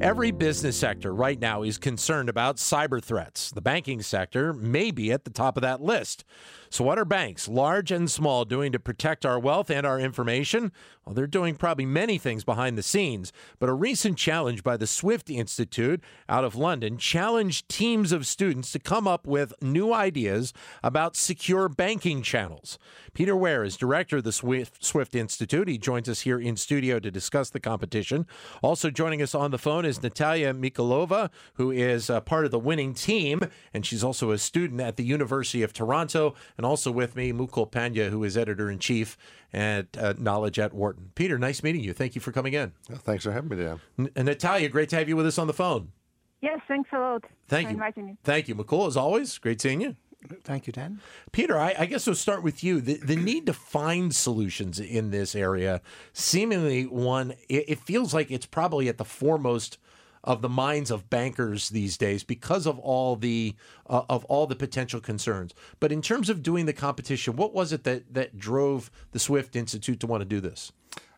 Every business sector right now is concerned about cyber threats. The banking sector may be at the top of that list. So, what are banks, large and small, doing to protect our wealth and our information? Well, they're doing probably many things behind the scenes. But a recent challenge by the Swift Institute out of London challenged teams of students to come up with new ideas about secure banking channels. Peter Ware is director of the Swift, Institute. He joins us here in studio to discuss the competition. Also joining us on the phone is Natalia Mikolova, who is a part of the winning team, and she's also a student at the University of Toronto and also with me, Mukul Pandya, who is editor in chief at uh, Knowledge at Wharton. Peter, nice meeting you. Thank you for coming in. Well, thanks for having me, Dan. N- Natalia, great to have you with us on the phone. Yes, thanks a lot. Thank for you. Inviting me. Thank you, Mukul. As always, great seeing you. Thank you, Dan. Peter, I, I, guess we'll start with you. The, the need to find solutions in this area, seemingly one, it, it feels like it's probably at the foremost of the minds of bankers these days because of all the uh, of all the potential concerns. But in terms of doing the competition, what was it that that drove the Swift Institute to want to do this?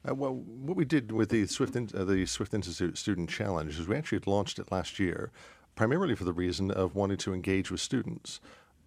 Uh, well, what we did with the Swift in, uh, the Swift Institute Student Challenge is we actually launched it last year, primarily for the reason of wanting to engage with students.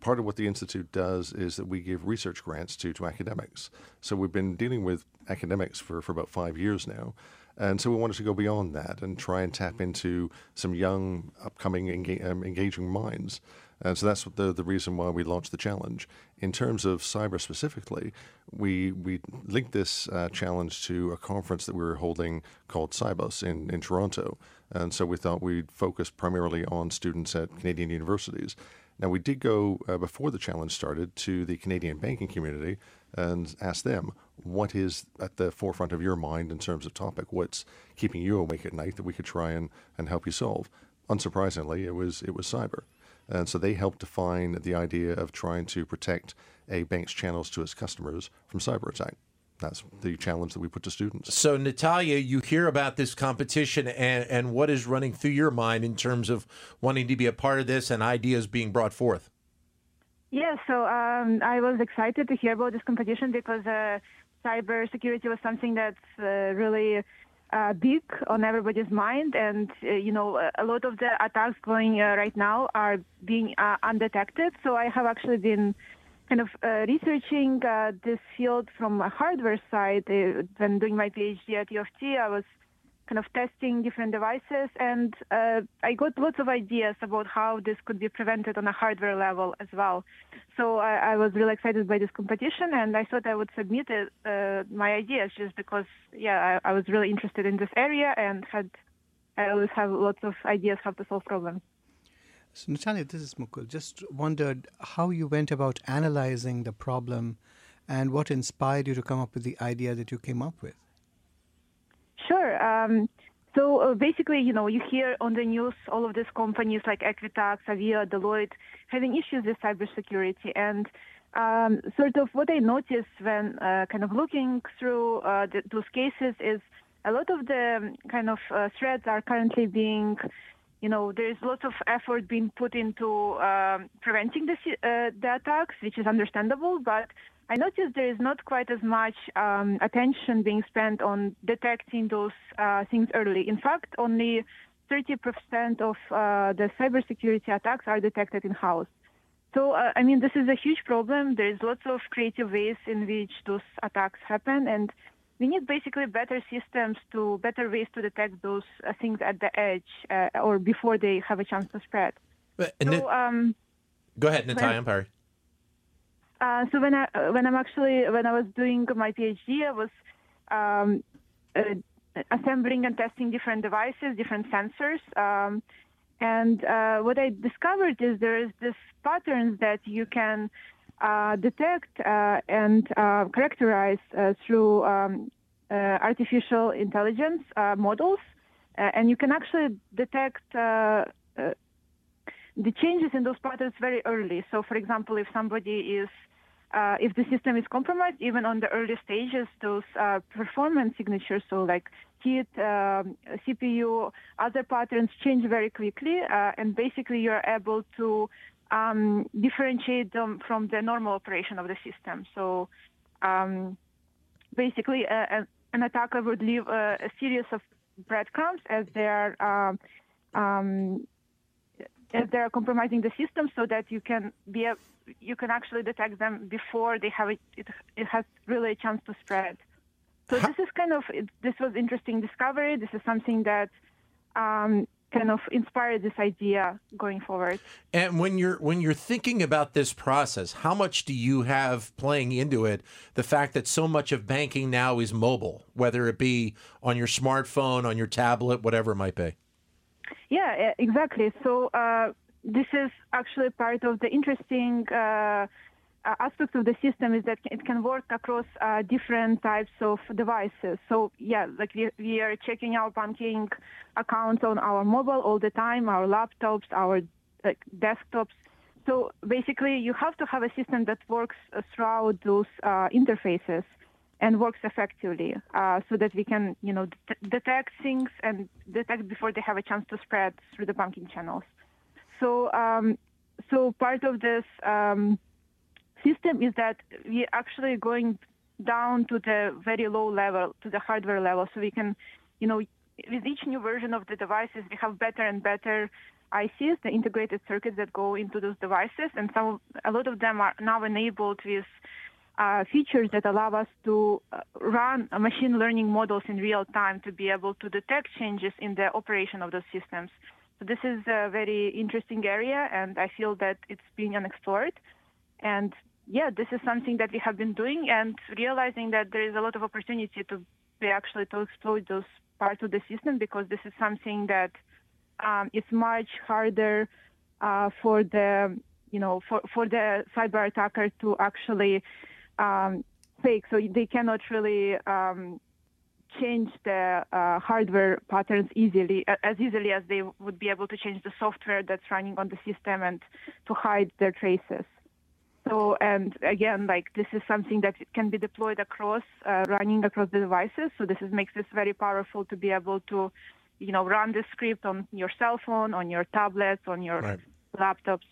Part of what the institute does is that we give research grants to to academics. So we've been dealing with academics for, for about five years now. And so we wanted to go beyond that and try and tap into some young, upcoming, enga- um, engaging minds. And so that's the, the reason why we launched the challenge. In terms of cyber specifically, we, we linked this uh, challenge to a conference that we were holding called Sibos in, in Toronto. And so we thought we'd focus primarily on students at Canadian universities. Now, we did go uh, before the challenge started to the Canadian banking community and ask them what is at the forefront of your mind in terms of topic, what's keeping you awake at night that we could try and, and help you solve. Unsurprisingly, it was it was cyber. And so they helped define the idea of trying to protect a bank's channels to its customers from cyber attack that's the challenge that we put to students. So, Natalia, you hear about this competition and, and what is running through your mind in terms of wanting to be a part of this and ideas being brought forth? Yeah, so um, I was excited to hear about this competition because uh, cyber security was something that's uh, really uh, big on everybody's mind, and uh, you know a lot of the attacks going uh, right now are being uh, undetected. So I have actually been kind of uh, researching uh, this field from a hardware side. Uh, when doing my PhD at U of T, I was kind of testing different devices, and uh, I got lots of ideas about how this could be prevented on a hardware level as well. So I, I was really excited by this competition, and I thought I would submit it, uh, my ideas just because, yeah, I, I was really interested in this area and had I always have lots of ideas how to solve problems. So, Natalia, this is Mukul. Just wondered how you went about analyzing the problem and what inspired you to come up with the idea that you came up with. Sure. Um, so uh, basically, you know, you hear on the news all of these companies like Equifax, Avaya, Deloitte having issues with cybersecurity. And um, sort of what I noticed when uh, kind of looking through uh, the, those cases is a lot of the um, kind of uh, threats are currently being you know, there's lots of effort being put into um, preventing the, uh, the attacks, which is understandable, but I noticed there is not quite as much um, attention being spent on detecting those uh, things early. In fact, only 30% of uh, the cybersecurity attacks are detected in-house. So, uh, I mean, this is a huge problem. There's lots of creative ways in which those attacks happen, and we need basically better systems to better ways to detect those uh, things at the edge uh, or before they have a chance to spread. But, so, um, go ahead, Natalia. I'm sorry. Uh, so when I when I'm actually when I was doing my PhD, I was um, uh, assembling and testing different devices, different sensors. Um, and uh, what I discovered is there is this patterns that you can uh, detect uh, and uh, characterize through um, artificial intelligence models, and you can actually detect the changes in those patterns very early. So, for example, if somebody is uh, if the system is compromised, even on the early stages, those uh, performance signatures, so like heat, um, CPU, other patterns change very quickly, uh, and basically you're able to um, differentiate them from the normal operation of the system. So um, basically, uh, an attacker would leave a, a, series of breadcrumbs as they are um, um, as they are compromising the system, so that you can be a, you can actually detect them before they have it, it, it has really a chance to spread. So this is kind of this was interesting discovery. This is something that um, kind of inspired this idea going forward. And when you're when you're thinking about this process, how much do you have playing into it the fact that so much of banking now is mobile, whether it be on your smartphone, on your tablet, whatever it might be? Yeah, exactly. So uh, this is actually part of the interesting. Uh, uh, aspect of the system is that it can work across uh, different types of devices. So yeah, like we, we are checking our banking accounts on our mobile all the time, our laptops, our like, desktops. So basically, you have to have a system that works uh, throughout those uh, interfaces and works effectively, uh, so that we can, you know, det- detect things and detect before they have a chance to spread through the banking channels. So, um, so part of this. Um, system is that we're actually going down to the very low level, to the hardware level, so we can, you know, with each new version of the devices, we have better and better ICs, the integrated circuits that go into those devices, and some, a lot of them are now enabled with uh, features that allow us to uh, run machine learning models in real time to be able to detect changes in the operation of those systems. So this is a very interesting area, and I feel that it's being unexplored. And yeah, this is something that we have been doing and realizing that there is a lot of opportunity to be actually to exploit those parts of the system because this is something that um, is much harder uh, for the you know for, for the cyber attacker to actually um, fake. So they cannot really um, change the uh, hardware patterns easily as easily as they would be able to change the software that's running on the system and to hide their traces. So, and again, like this is something that can be deployed across, uh, running across the devices. So this is, makes this very powerful to be able to, you know, run the script on your cell phone, on your tablets, on your right. laptops.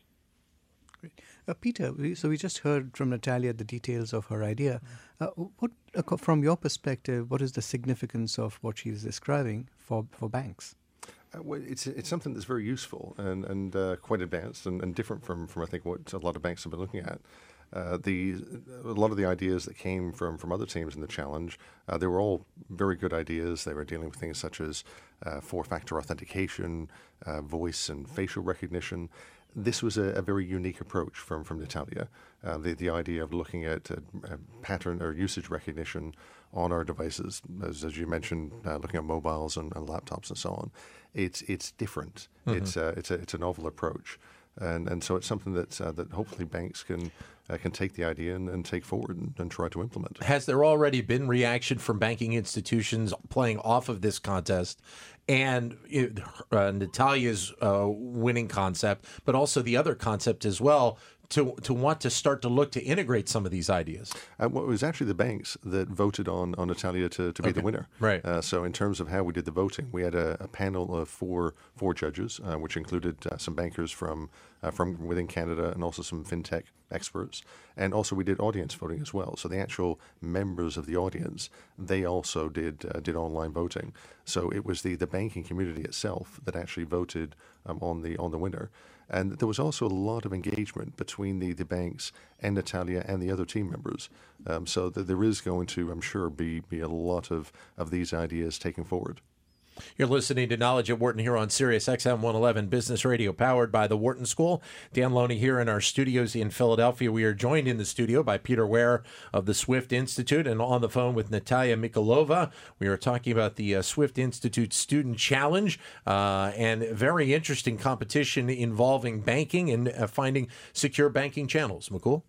Great. Uh, Peter, so we just heard from Natalia the details of her idea. Uh, what, uh, from your perspective, what is the significance of what she's describing for, for banks? Uh, it's it's something that's very useful and and uh, quite advanced and, and different from from I think what a lot of banks have been looking at. Uh, the a lot of the ideas that came from from other teams in the challenge, uh, they were all very good ideas. They were dealing with things such as uh, four-factor authentication, uh, voice and facial recognition. This was a, a, very unique approach from from Natalia. the the idea of looking at pattern or usage recognition on our devices, as, as you mentioned, looking at mobiles and, and laptops and so on it's it's different. Mm-hmm. It's it's a it's a novel approach, and and so it's something that uh, that hopefully banks can uh, can take the idea and, and take forward and, and, try to implement. Has there already been reaction from banking institutions playing off of this contest? And uh, Natalia's uh, winning concept, but also the other concept as well to to want to start to look to integrate some of these ideas? Uh, well, it was actually the banks that voted on on Natalia to, to be okay. the winner. Right. Uh, so in terms of how we did the voting, we had a, a panel of four four judges, uh, which included uh, some bankers from uh, from within Canada and also some fintech experts, and also we did audience voting as well. So the actual members of the audience they also did uh, did online voting. So it was the the banking community itself that actually voted um, on the on the winner. And there was also a lot of engagement between the, the banks and Natalia and the other team members. Um, so that there is going to, I'm sure, be, be a lot of, of these ideas taken forward. You're listening to Knowledge at Wharton here on Sirius XM 111 Business Radio, powered by the Wharton School. Dan Loney here in our studios in Philadelphia. We are joined in the studio by Peter Ware of the Swift Institute and on the phone with Natalia Mikolova. We are talking about the uh, Swift Institute Student Challenge uh, and very interesting competition involving banking and uh, finding secure banking channels. Mukul?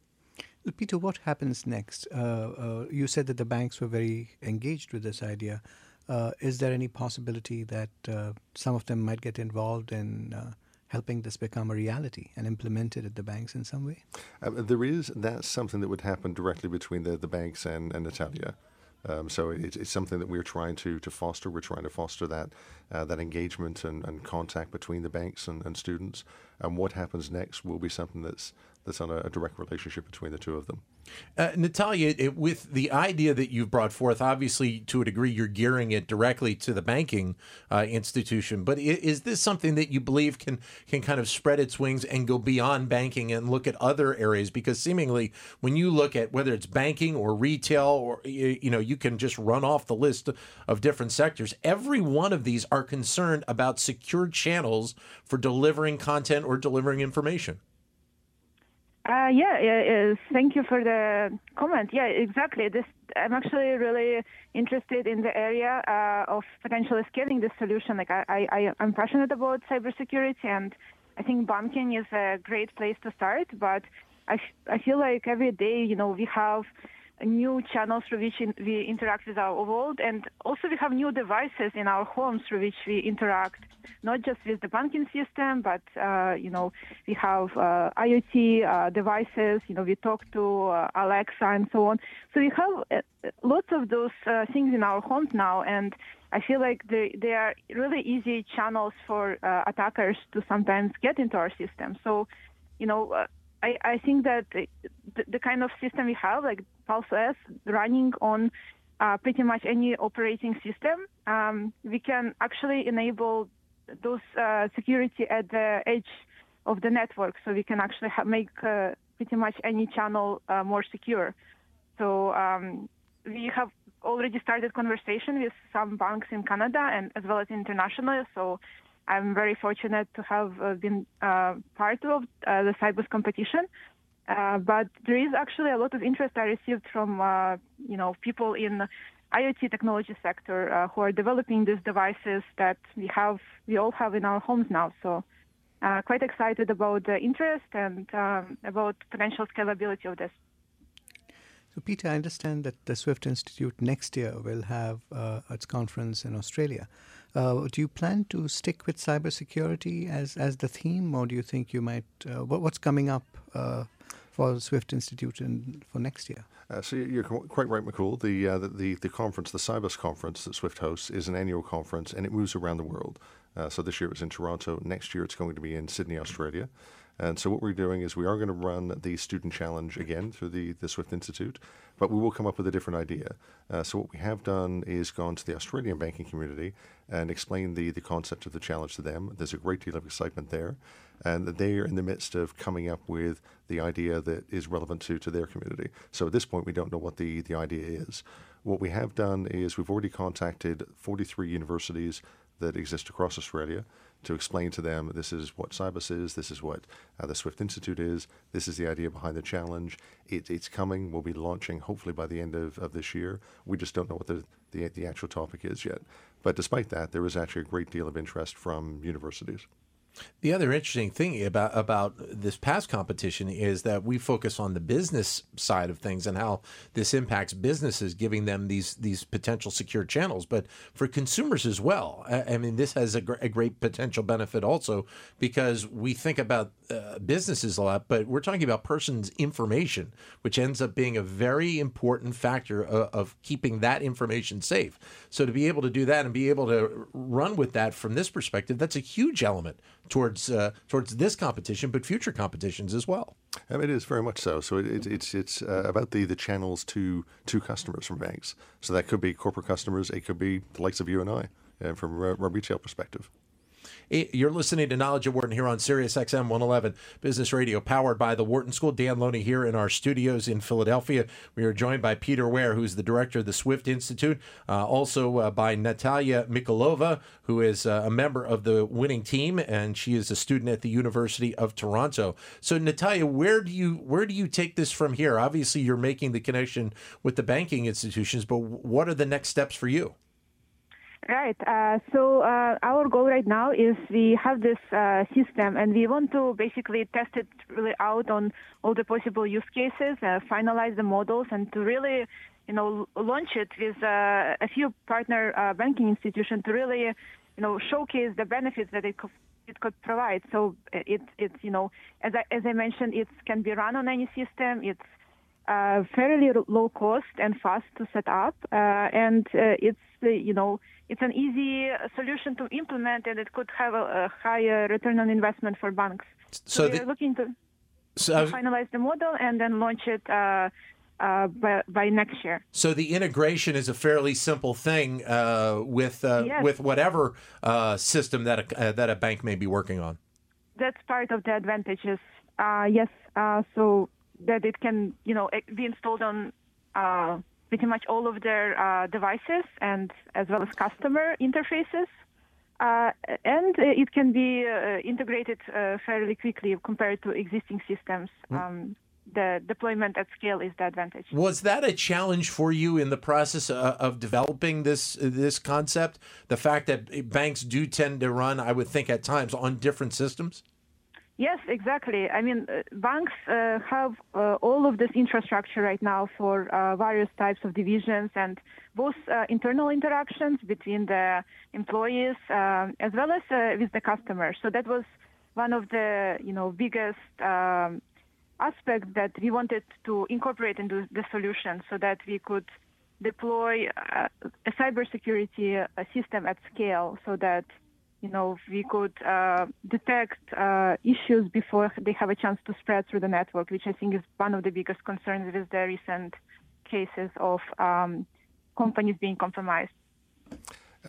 Peter, what happens next? Uh, uh, you said that the banks were very engaged with this idea. Uh, is there any possibility that uh, some of them might get involved in uh, helping this become a reality and implemented at the banks in some way? Uh, there is. That's something that would happen directly between the, the banks and, and Natalia. Um, so it's, it's something that we're trying to to foster. We're trying to foster that uh, that engagement and, and contact between the banks and, and students. And what happens next will be something that's that's on a, a direct relationship between the two of them. Uh, Natalia, it, with the idea that you've brought forth, obviously to a degree you're gearing it directly to the banking uh, institution. But is this something that you believe can can kind of spread its wings and go beyond banking and look at other areas? Because seemingly, when you look at whether it's banking or retail, or you know, you can just run off the list of different sectors. Every one of these are concerned about secure channels for delivering content or delivering information. Uh, yeah, yeah, thank you for the comment. Yeah, exactly. This I'm actually really interested in the area uh, of potentially scaling this solution. Like I, I, I'm passionate about cybersecurity, and I think banking is a great place to start. But I, I feel like every day, you know, we have new channels through which we interact with our world, and also we have new devices in our homes through which we interact, not just with the banking system, but uh, you know we have uh, IoT uh, devices. You know we talk to uh, Alexa and so on. So we have uh, lots of those uh, things in our homes now, and I feel like they they are really easy channels for attackers to sometimes get into our system. So you know I, I think that the, the, kind of system we have, like Pulse OS, running on uh, pretty much any operating system, um, we can actually enable those uh, security at the edge of the network, so we can actually ha- make uh, pretty much any channel uh, more secure. So um, we have already started conversation with some banks in Canada and as well as internationally. So I'm very fortunate to have uh, been uh, part of uh, the Sibos competition. Uh, but there is actually a lot of interest I received from, uh, you know, people in IoT technology sector uh, who are developing these devices that we have, we all have in our homes now. So, quite excited about the interest and um, about potential scalability of this. So, Peter, I understand that the Swift Institute next year will have its conference in Australia. Uh, do you plan to stick with cybersecurity as, as the theme, or do you think you might? Uh, what, what's coming up uh, for Swift Institute in, for next year? Uh, so you're quite right, Mukul. The, uh, the, the the conference, the Sibos conference that Swift hosts, is an annual conference, and it moves around the world. Uh, so this year it was in Toronto. Next year it's going to be in Sydney, Australia. And so what we're doing is we are going to run the student challenge again through the, the Swift Institute, but we will come up with a different idea. Uh, so what we have done is gone to the Australian banking community and explained the, the concept of the challenge to them. There's a great deal of excitement there, and they are in the midst of coming up with the idea that is relevant to, to their community. So at this point, we don't know what the, the idea is. What we have done is we've already contacted 43 universities that exist across Australia to explain to them this is what Sibos is, this is what uh, the Swift Institute is, this is the idea behind the challenge. It, it's coming. We'll be launching hopefully by the end of, of this year. We just don't know what the, the, the actual topic is yet. But despite that, there is actually a great deal of interest from universities. The other interesting thing about about this past competition is that we focus on the business side of things and how this impacts businesses, giving them these these potential secure channels. But for consumers as well, I, mean, this has a, gr- a, great potential benefit also because we think about uh, businesses a lot, but we're talking about person's information, which ends up being a very important factor of, of keeping that information safe. So to be able to do that and be able to run with that from this perspective, that's a huge element towards uh, towards this competition, but future competitions as well. It is very much so. So it, it's it's uh, about the the channels to to customers from banks. So that could be corporate customers. It could be the likes of you and I, uh, from a retail perspective. You're listening to Knowledge at Wharton here on Sirius XM 111 Business Radio, powered by the Wharton School. Dan Loney here in our studios in Philadelphia. We are joined by Peter Ware, who's the director of the Swift Institute, uh, also uh, by Natalia Mikolova, who is uh, a member of the winning team, and she is a student at the University of Toronto. So, Natalia, where do you where do you take this from here? Obviously, you're making the connection with the banking institutions, but what are the next steps for you? Right. Uh, so uh, our goal right now is we have this uh, system and we want to basically test it really out on all the possible use cases, uh, finalize the models, and to really, you know, launch it with uh, a few partner uh, banking institutions to really, you know, showcase the benefits that it could, it could provide. So it, it's, you know, as I, as I mentioned, it can be run on any system. It's uh, fairly low cost and fast to set up, uh, and uh, it's you know it's an easy solution to implement, and it could have a, a higher return on investment for banks. So, so we're the, looking to, so to finalize the model and then launch it. Uh, uh, by, by, next year. So the integration is a fairly simple thing uh, with uh, yes. with whatever uh, system that a, that a bank may be working on. That's part of the advantages. yes. so that it can, you know, be installed on uh, pretty much all of their uh, devices and as well as customer interfaces. Uh, and it can be uh, integrated uh, fairly quickly compared to existing systems. Hmm. Um, the deployment at scale is the advantage. Was that a challenge for you in the process uh, of developing this this concept? The fact that banks do tend to run, I would think, at times on different systems. Yes, exactly. I mean, uh, banks uh, have uh, all of this infrastructure right now for uh, various types of divisions and both uh, internal interactions between the employees um, as well as uh, with the customers. So that was one of the you know biggest um, aspects that we wanted to incorporate into the solution, so that we could deploy a cybersecurity system at scale, so that you know, we could uh, detect uh, issues before they have a chance to spread through the network, which I think is one of the biggest concerns with the recent cases of um, companies being compromised.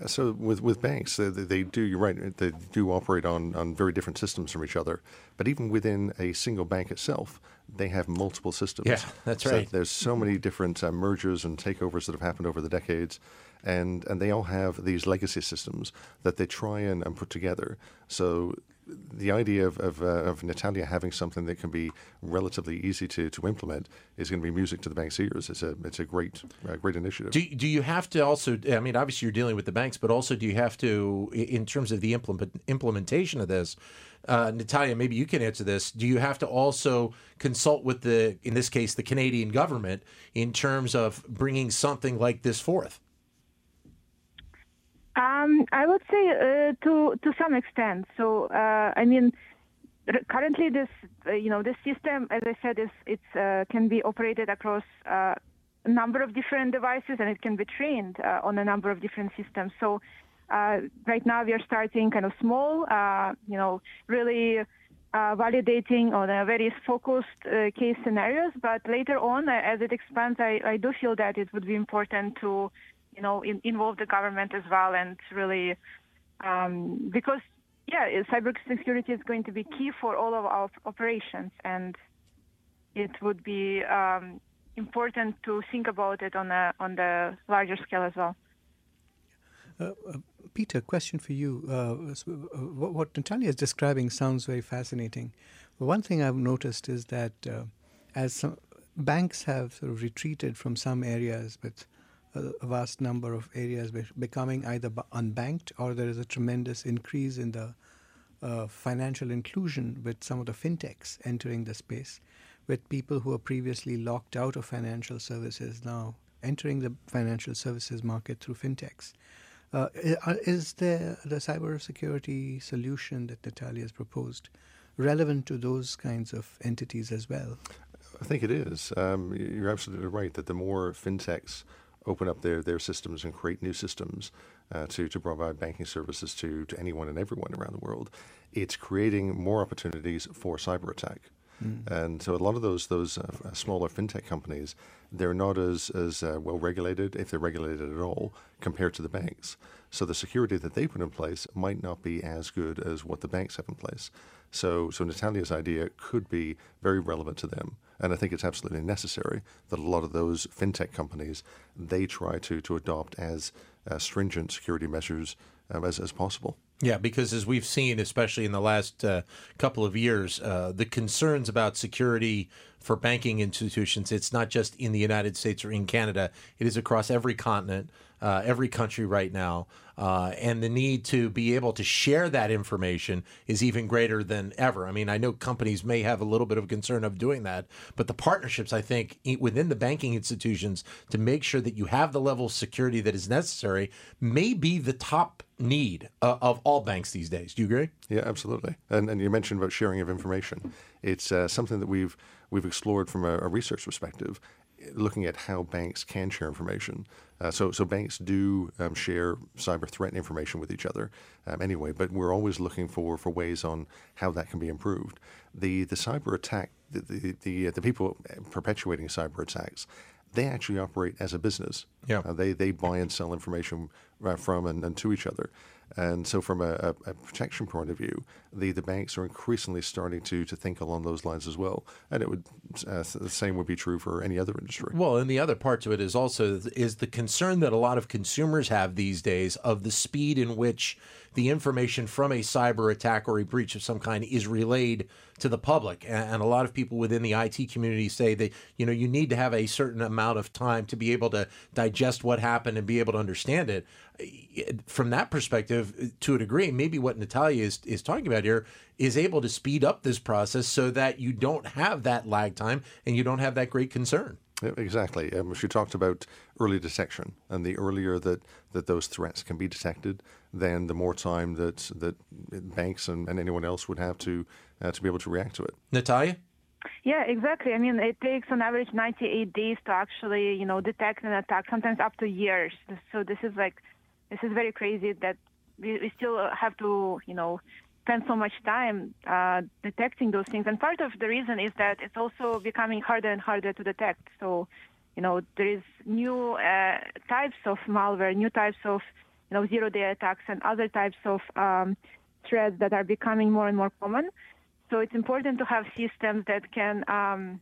So with with banks, they, they, do. You're right. They do operate on, on very different systems from each other. But even within a single bank itself, they have multiple systems. Yeah, that's so right. There's so many different uh, mergers and takeovers that have happened over the decades and and they all have these legacy systems that they try and, and put together. So the idea of, of, uh, of, Natalia having something that can be relatively easy to, to implement is going to be music to the bank's ears. It's a it's a great uh, great initiative. Do, do you have to also? I mean, obviously you're dealing with the banks, but also do you have to, in terms of the implement, implementation of this? Uh, Natalia, maybe you can answer this. Do you have to also consult with the, in this case, the Canadian government in terms of bringing something like this forth? Um, I would say uh, to to some extent. So uh, I mean, currently this uh, you know this system, as I said, is it's uh, can be operated across uh, a number of different devices, and it can be trained uh, on a number of different systems. So right now we are starting kind of small, you know, really. validating on a very focused case scenarios, but later on, as it expands, I, I do feel that it would be important to you know, in, involve the government as well, and really um, because yeah, cybersecurity is going to be key for all of our operations, and it would be um, important to think about it on a on the larger scale as well. Uh, uh, Peter, question for you. Uh, uh what, what, Natalia is describing sounds very fascinating. one thing I've noticed is that uh, as some banks have sort of retreated from some areas, but a vast number of areas becoming either unbanked or there is a tremendous increase in the uh, financial inclusion with some of the fintechs entering the space, with people who are previously locked out of financial services now entering the financial services market through fintechs. Uh, is the the cybersecurity solution that Natalia has proposed relevant to those kinds of entities as well? I think it is. Um, you're absolutely right that the more fintechs open up their, their systems and create new systems uh, to, to provide banking services to, to anyone and everyone around the world, it's creating more opportunities for cyber attack. Mm. And so a lot of those those uh, smaller fintech companies, they're not as as uh, well regulated, if they're regulated at all, compared to the banks. So the security that they put in place might not be as good as what the banks have in place. So so Natalia's idea could be very relevant to them. And I think it's absolutely necessary that a lot of those fintech companies they try to to adopt as uh, stringent security measures um, as as possible. Yeah, because as we've seen, especially in the last uh, couple of years, uh, the concerns about security for banking institutions, it's not just in the United States or in Canada, it is across every continent, uh, every country right now. Uh, and the need to be able to share that information is even greater than ever. I mean, I know companies may have a little bit of concern of doing that, but the partnerships, I think, within the banking institutions to make sure that you have the level of security that is necessary may be the top need uh, of all banks these days. Do you agree? Yeah, absolutely. And, and you mentioned about sharing of information. It's uh, something that we've we've explored from a, a, research perspective, looking at how banks can share information. Uh, so, so banks do um, share cyber threat information with each other um, anyway, but we're always looking for, for ways on how that can be improved. The the cyber attack, the the the, uh, the people perpetuating cyber attacks, they actually operate as a business. Yeah. Uh, they they buy and sell information uh, from and, and to each other. And so, from a, a, protection point of view, the, the banks are increasingly starting to to think along those lines as well. And it would uh, the same would be true for any other industry. Well, and the other part to it is also is the concern that a lot of consumers have these days of the speed in which the information from a cyber attack or a breach of some kind is relayed to the public. And a lot of people within the IT community say that you know you need to have a certain amount of time to be able to digest what happened and be able to understand it. From that perspective, to a degree, maybe what Natalia is, is talking about here is able to speed up this process so that you don't have that lag time and you don't have that great concern. Exactly. Um, she talked about early detection, and the earlier that, that those threats can be detected, then the more time that that banks and, and anyone else would have to uh, to be able to react to it. Natalia. Yeah, exactly. I mean, it takes on average 98 days to actually, you know, detect an attack. Sometimes up to years. So this is like, this is very crazy that we, we still have to, you know, spend so much time uh, detecting those things. And part of the reason is that it's also becoming harder and harder to detect. So, you know, there is new uh, types of malware, new types of, you know, zero-day attacks and other types of um, threats that are becoming more and more common. So it's important to have systems that can um,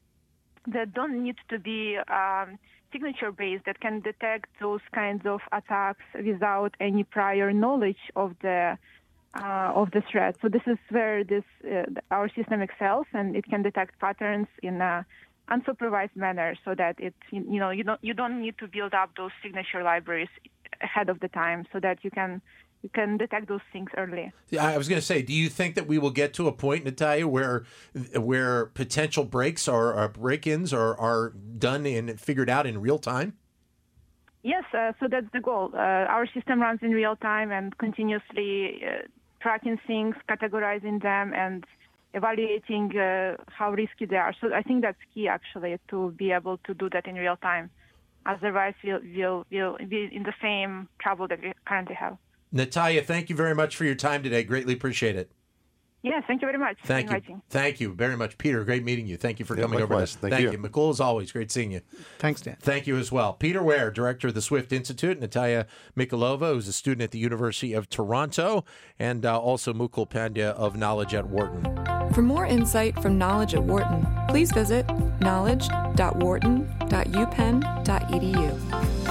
that don't need to be um, signature-based, that can detect those kinds of attacks without any prior knowledge of the uh, of the threat. So this is where this uh, our system excels, and it can detect patterns in a unsupervised manner, so that it you know you don't you don't need to build up those signature libraries ahead of the time, so that you can you can detect those things early. Yeah, I was going to say, do you think that we will get to a point, Natalia, where where potential breaks or, or break-ins are, are done and figured out in real time? Yes, uh, so that's the goal. Uh, our system runs in real time and continuously uh, tracking things, categorizing them, and evaluating uh, how risky they are. So I think that's key actually to be able to do that in real time. Otherwise, we'll, we'll, we'll be in the same trouble that we currently have. Natalia, thank you very much for your time today. Greatly appreciate it. Yeah, thank you very much. Thank you. Thank you very much, Peter. Great meeting you. Thank you for yeah, coming likewise. over. Thank, thank you. you. Mukul, as always, great seeing you. Thanks, Dan. Thank you as well. Peter Ware, director of the Swift Institute, Natalia Mikolova, who's a student at the University of Toronto, and uh, also Mukul Pandya of Knowledge at Wharton. For more insight from Knowledge at Wharton, please visit knowledge.wharton.upenn.edu.